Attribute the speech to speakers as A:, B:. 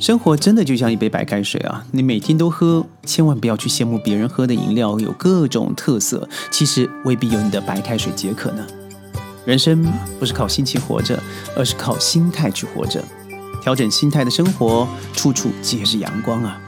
A: 生活真的就像一杯白开水啊你每天都喝千万不要去羡慕别人喝的饮料有各种特色其实未必有你的白开水解渴呢。人生不是靠心情活着而是靠心态去活着。调整心态的生活处处皆是阳光啊。